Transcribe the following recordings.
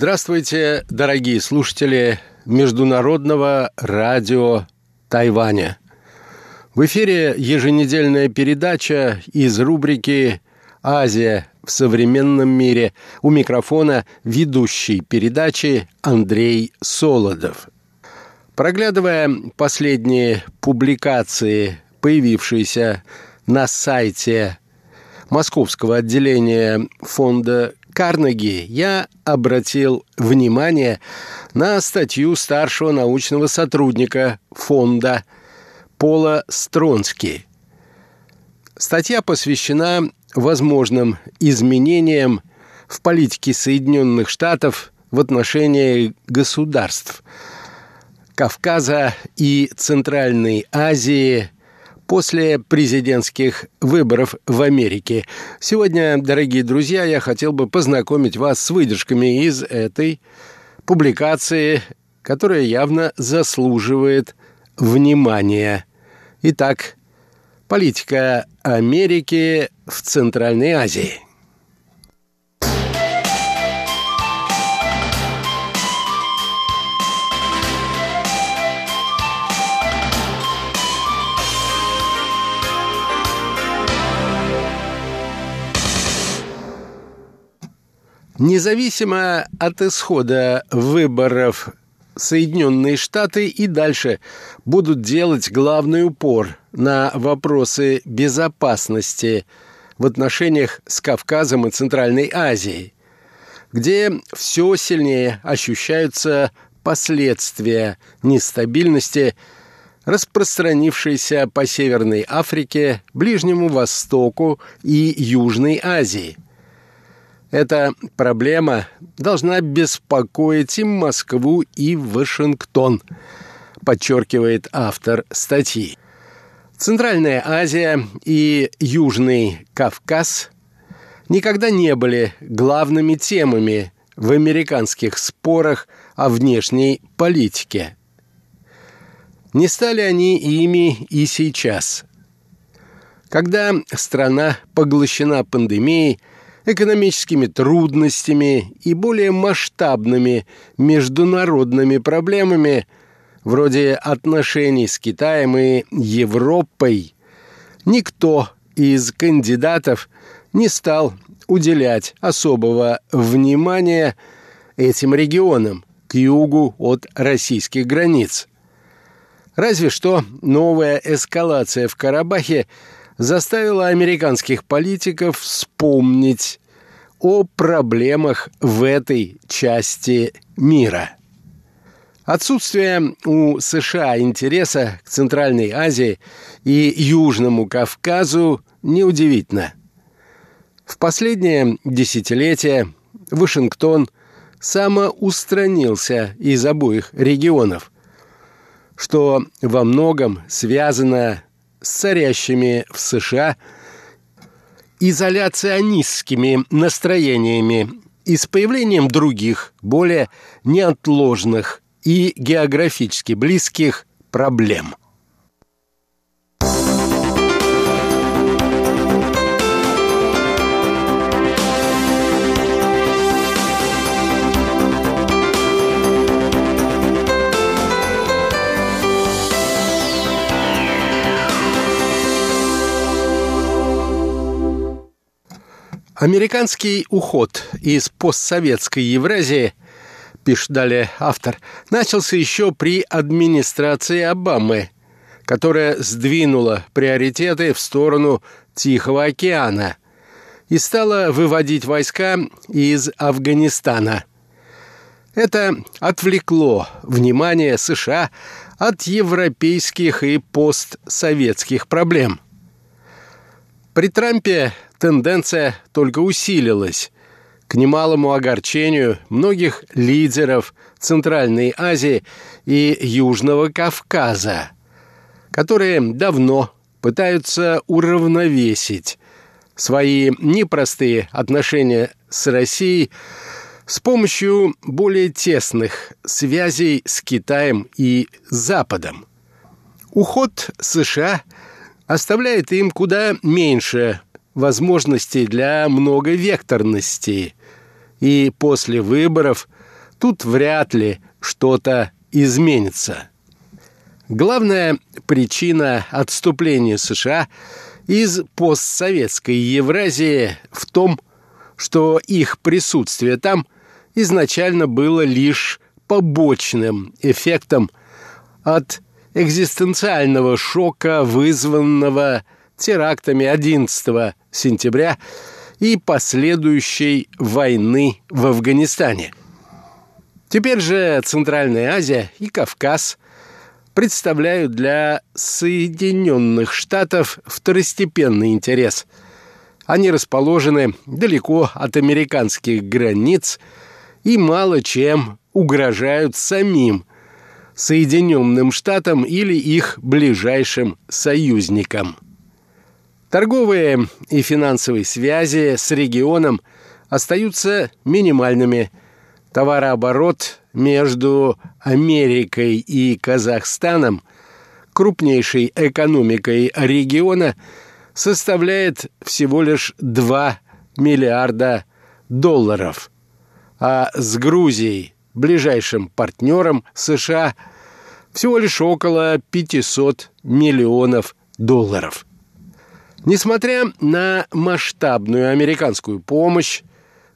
Здравствуйте, дорогие слушатели Международного радио Тайваня. В эфире еженедельная передача из рубрики «Азия в современном мире». У микрофона ведущий передачи Андрей Солодов. Проглядывая последние публикации, появившиеся на сайте московского отделения фонда Карнеги я обратил внимание на статью старшего научного сотрудника фонда Пола Стронски. Статья посвящена возможным изменениям в политике Соединенных Штатов в отношении государств Кавказа и Центральной Азии – после президентских выборов в Америке. Сегодня, дорогие друзья, я хотел бы познакомить вас с выдержками из этой публикации, которая явно заслуживает внимания. Итак, политика Америки в Центральной Азии – Независимо от исхода выборов Соединенные Штаты и дальше будут делать главный упор на вопросы безопасности в отношениях с Кавказом и Центральной Азией, где все сильнее ощущаются последствия нестабильности, распространившейся по Северной Африке, Ближнему Востоку и Южной Азии – эта проблема должна беспокоить и Москву, и Вашингтон, подчеркивает автор статьи. Центральная Азия и Южный Кавказ никогда не были главными темами в американских спорах о внешней политике. Не стали они ими и сейчас. Когда страна поглощена пандемией – экономическими трудностями и более масштабными международными проблемами, вроде отношений с Китаем и Европой, никто из кандидатов не стал уделять особого внимания этим регионам к югу от российских границ. Разве что новая эскалация в Карабахе – заставила американских политиков вспомнить о проблемах в этой части мира. Отсутствие у США интереса к Центральной Азии и Южному Кавказу неудивительно. В последнее десятилетие Вашингтон самоустранился из обоих регионов, что во многом связано с царящими в США изоляционистскими настроениями и с появлением других, более неотложных и географически близких проблем – Американский уход из постсоветской Евразии, пишет далее автор, начался еще при администрации Обамы, которая сдвинула приоритеты в сторону Тихого океана и стала выводить войска из Афганистана. Это отвлекло внимание США от европейских и постсоветских проблем. При Трампе тенденция только усилилась. К немалому огорчению многих лидеров Центральной Азии и Южного Кавказа, которые давно пытаются уравновесить свои непростые отношения с Россией с помощью более тесных связей с Китаем и Западом. Уход США оставляет им куда меньше возможностей для многовекторности. И после выборов тут вряд ли что-то изменится. Главная причина отступления США из постсоветской Евразии в том, что их присутствие там изначально было лишь побочным эффектом от экзистенциального шока, вызванного терактами 11 сентября и последующей войны в Афганистане. Теперь же Центральная Азия и Кавказ представляют для Соединенных Штатов второстепенный интерес. Они расположены далеко от американских границ и мало чем угрожают самим Соединенным Штатам или их ближайшим союзникам. Торговые и финансовые связи с регионом остаются минимальными. Товарооборот между Америкой и Казахстаном, крупнейшей экономикой региона, составляет всего лишь 2 миллиарда долларов, а с Грузией ближайшим партнером США всего лишь около 500 миллионов долларов. Несмотря на масштабную американскую помощь,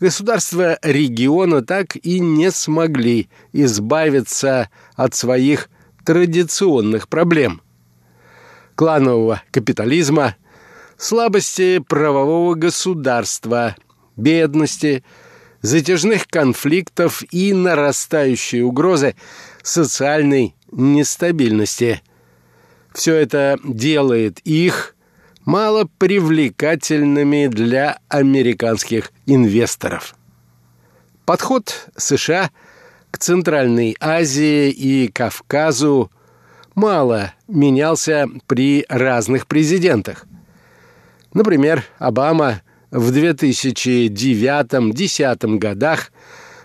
государства региона так и не смогли избавиться от своих традиционных проблем. Кланового капитализма, слабости правового государства, бедности – затяжных конфликтов и нарастающей угрозы социальной нестабильности. Все это делает их мало привлекательными для американских инвесторов. Подход США к Центральной Азии и Кавказу мало менялся при разных президентах. Например, Обама в 2009-2010 годах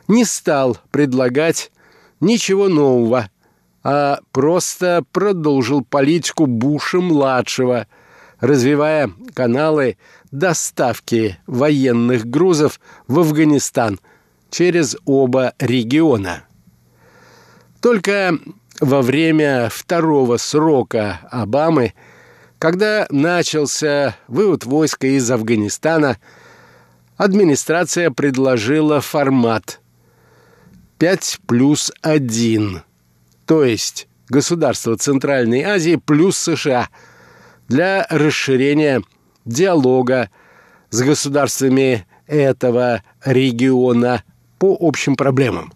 не стал предлагать ничего нового, а просто продолжил политику Буша-младшего, развивая каналы доставки военных грузов в Афганистан через оба региона. Только во время второго срока Обамы – когда начался вывод войска из Афганистана, администрация предложила формат 5 плюс 1, то есть государство Центральной Азии плюс США для расширения диалога с государствами этого региона по общим проблемам.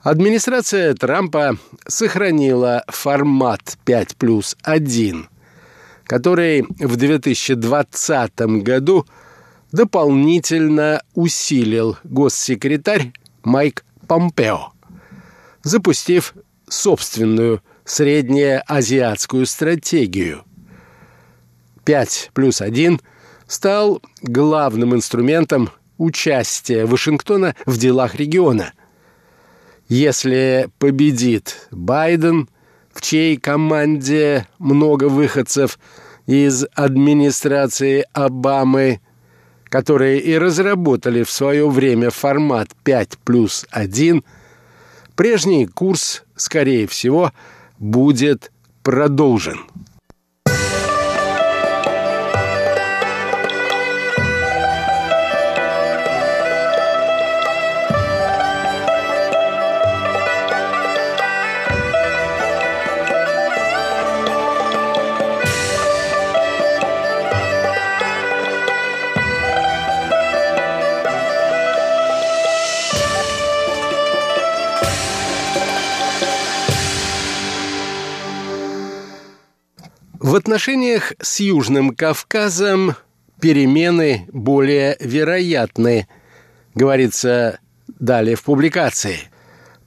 Администрация Трампа сохранила формат 5 плюс 1, который в 2020 году дополнительно усилил госсекретарь Майк Помпео, запустив собственную среднеазиатскую стратегию. 5 плюс 1 стал главным инструментом участия Вашингтона в делах региона. Если победит Байден – в чьей команде много выходцев из администрации Обамы, которые и разработали в свое время формат 5 плюс 1, прежний курс, скорее всего, будет продолжен. В отношениях с Южным Кавказом перемены более вероятны, говорится далее в публикации.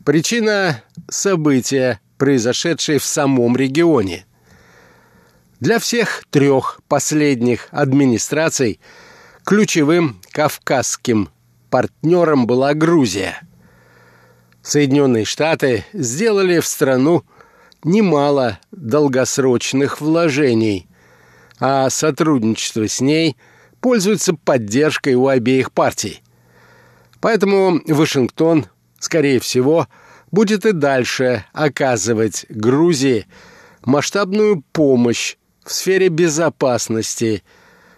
Причина – события, произошедшие в самом регионе. Для всех трех последних администраций ключевым кавказским партнером была Грузия. Соединенные Штаты сделали в страну немало долгосрочных вложений, а сотрудничество с ней пользуется поддержкой у обеих партий. Поэтому Вашингтон скорее всего, будет и дальше оказывать Грузии масштабную помощь в сфере безопасности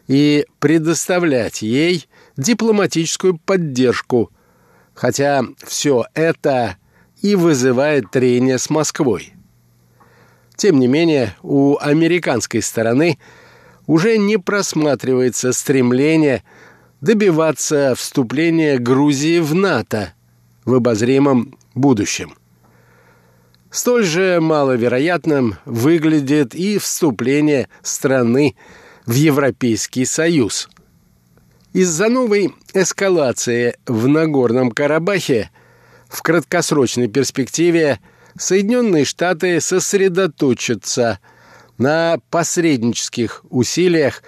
и предоставлять ей дипломатическую поддержку, хотя все это и вызывает трение с Москвой. Тем не менее, у американской стороны уже не просматривается стремление добиваться вступления Грузии в НАТО в обозримом будущем. Столь же маловероятным выглядит и вступление страны в Европейский Союз. Из-за новой эскалации в Нагорном Карабахе в краткосрочной перспективе Соединенные Штаты сосредоточатся на посреднических усилиях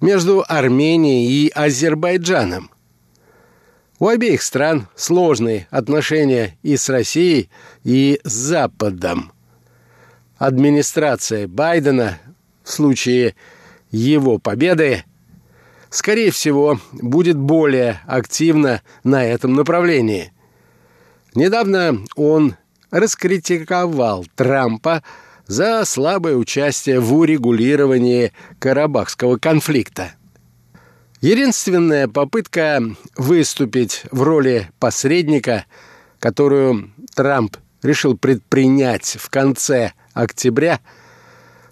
между Арменией и Азербайджаном. У обеих стран сложные отношения и с Россией, и с Западом. Администрация Байдена в случае его победы, скорее всего, будет более активна на этом направлении. Недавно он раскритиковал Трампа за слабое участие в урегулировании карабахского конфликта. Единственная попытка выступить в роли посредника, которую Трамп решил предпринять в конце октября,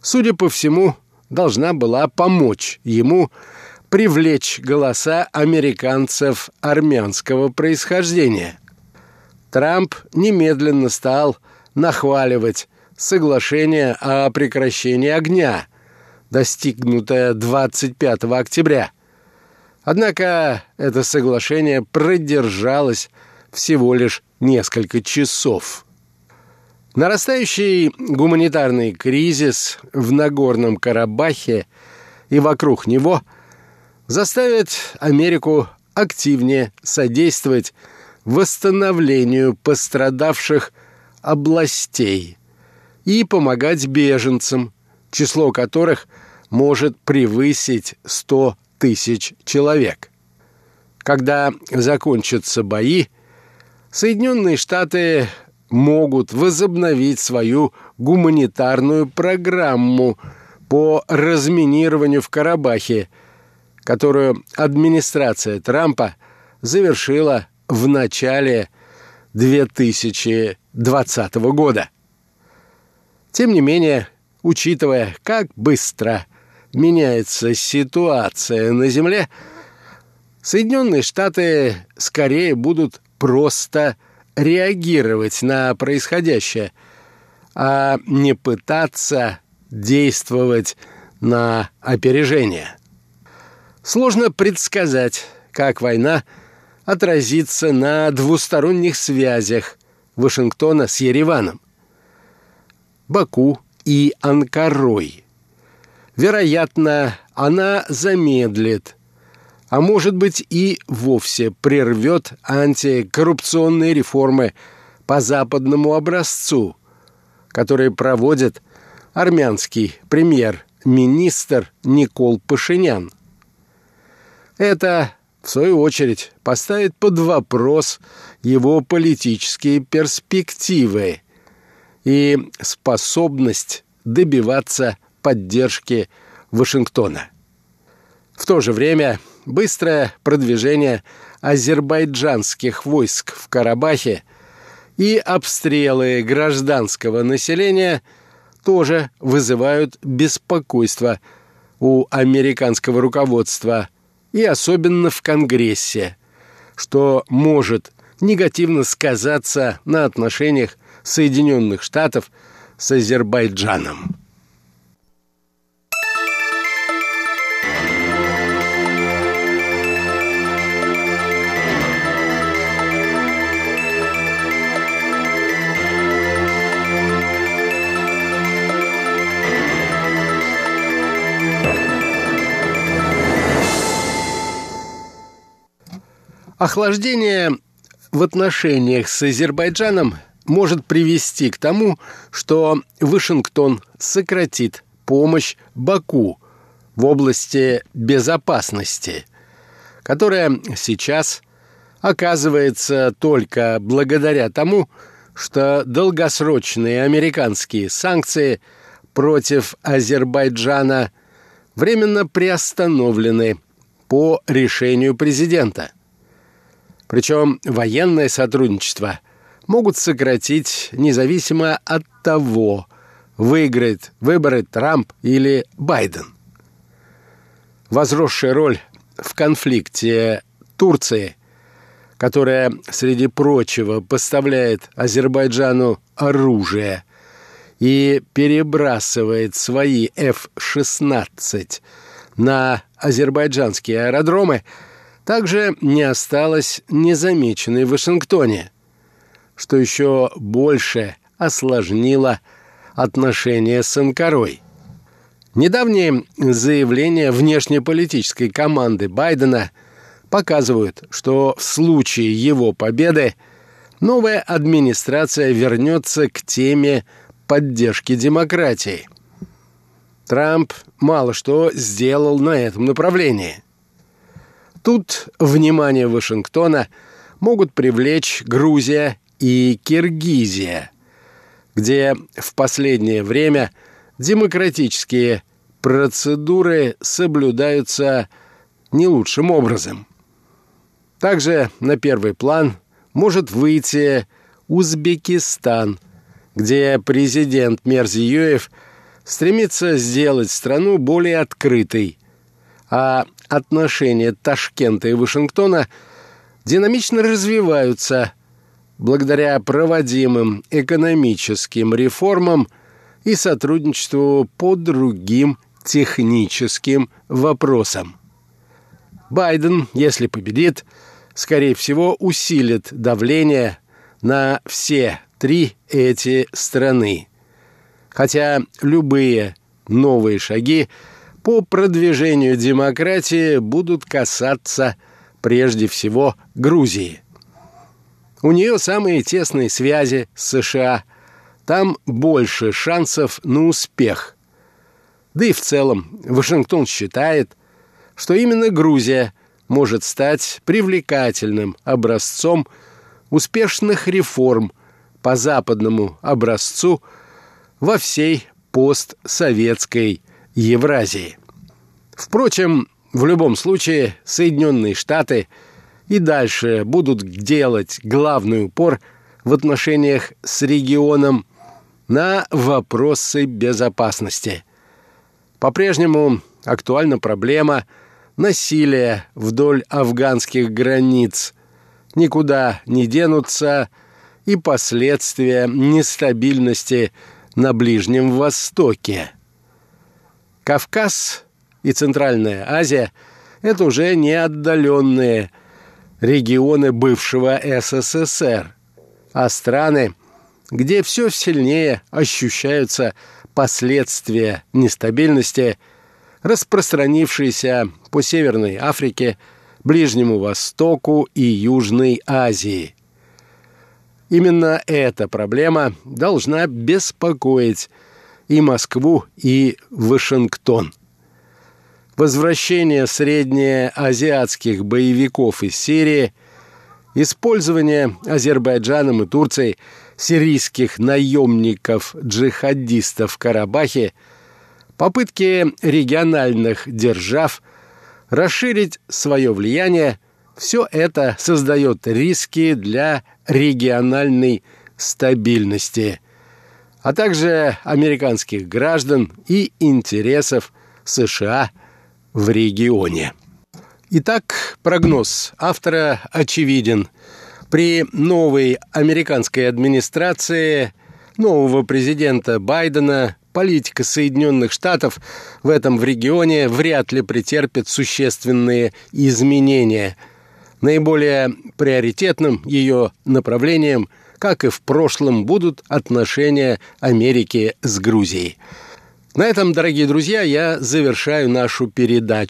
судя по всему, должна была помочь ему привлечь голоса американцев армянского происхождения. Трамп немедленно стал нахваливать соглашение о прекращении огня, достигнутое 25 октября – Однако это соглашение продержалось всего лишь несколько часов. Нарастающий гуманитарный кризис в Нагорном Карабахе и вокруг него заставит Америку активнее содействовать восстановлению пострадавших областей и помогать беженцам, число которых может превысить 100 тысяч человек. Когда закончатся бои, Соединенные Штаты могут возобновить свою гуманитарную программу по разминированию в Карабахе, которую администрация Трампа завершила в начале 2020 года. Тем не менее, учитывая, как быстро – меняется ситуация на Земле, Соединенные Штаты скорее будут просто реагировать на происходящее, а не пытаться действовать на опережение. Сложно предсказать, как война отразится на двусторонних связях Вашингтона с Ереваном, Баку и Анкарой – Вероятно, она замедлит, а может быть и вовсе прервет антикоррупционные реформы по западному образцу, которые проводит армянский премьер-министр Никол Пашинян. Это, в свою очередь, поставит под вопрос его политические перспективы и способность добиваться поддержки Вашингтона. В то же время быстрое продвижение азербайджанских войск в Карабахе и обстрелы гражданского населения тоже вызывают беспокойство у американского руководства и особенно в Конгрессе, что может негативно сказаться на отношениях Соединенных Штатов с Азербайджаном. Охлаждение в отношениях с Азербайджаном может привести к тому, что Вашингтон сократит помощь Баку в области безопасности, которая сейчас оказывается только благодаря тому, что долгосрочные американские санкции против Азербайджана временно приостановлены по решению президента. Причем военное сотрудничество могут сократить независимо от того, выиграет выборы Трамп или Байден. Возросшая роль в конфликте Турции, которая, среди прочего, поставляет Азербайджану оружие и перебрасывает свои F-16 на азербайджанские аэродромы, также не осталась незамеченной в Вашингтоне, что еще больше осложнило отношения с Анкарой. Недавние заявления внешнеполитической команды Байдена показывают, что в случае его победы новая администрация вернется к теме поддержки демократии. Трамп мало что сделал на этом направлении. Тут внимание Вашингтона могут привлечь Грузия и Киргизия, где в последнее время демократические процедуры соблюдаются не лучшим образом. Также на первый план может выйти Узбекистан, где президент Мерзиёев стремится сделать страну более открытой, а отношения Ташкента и Вашингтона динамично развиваются благодаря проводимым экономическим реформам и сотрудничеству по другим техническим вопросам. Байден, если победит, скорее всего, усилит давление на все три эти страны. Хотя любые новые шаги по продвижению демократии будут касаться прежде всего Грузии. У нее самые тесные связи с США. Там больше шансов на успех. Да и в целом Вашингтон считает, что именно Грузия может стать привлекательным образцом успешных реформ по западному образцу во всей постсоветской Евразии. Впрочем, в любом случае Соединенные Штаты и дальше будут делать главный упор в отношениях с регионом на вопросы безопасности. По-прежнему актуальна проблема насилия вдоль афганских границ. Никуда не денутся и последствия нестабильности на Ближнем Востоке. Кавказ и Центральная Азия – это уже не отдаленные регионы бывшего СССР, а страны, где все сильнее ощущаются последствия нестабильности, распространившиеся по Северной Африке, Ближнему Востоку и Южной Азии. Именно эта проблема должна беспокоить и Москву, и Вашингтон. Возвращение среднеазиатских боевиков из Сирии, использование Азербайджаном и Турцией сирийских наемников-джихадистов в Карабахе, попытки региональных держав расширить свое влияние – все это создает риски для региональной стабильности – а также американских граждан и интересов США в регионе. Итак, прогноз автора очевиден. При новой американской администрации нового президента Байдена политика Соединенных Штатов в этом в регионе вряд ли претерпит существенные изменения. Наиболее приоритетным ее направлением – как и в прошлом, будут отношения Америки с Грузией. На этом, дорогие друзья, я завершаю нашу передачу.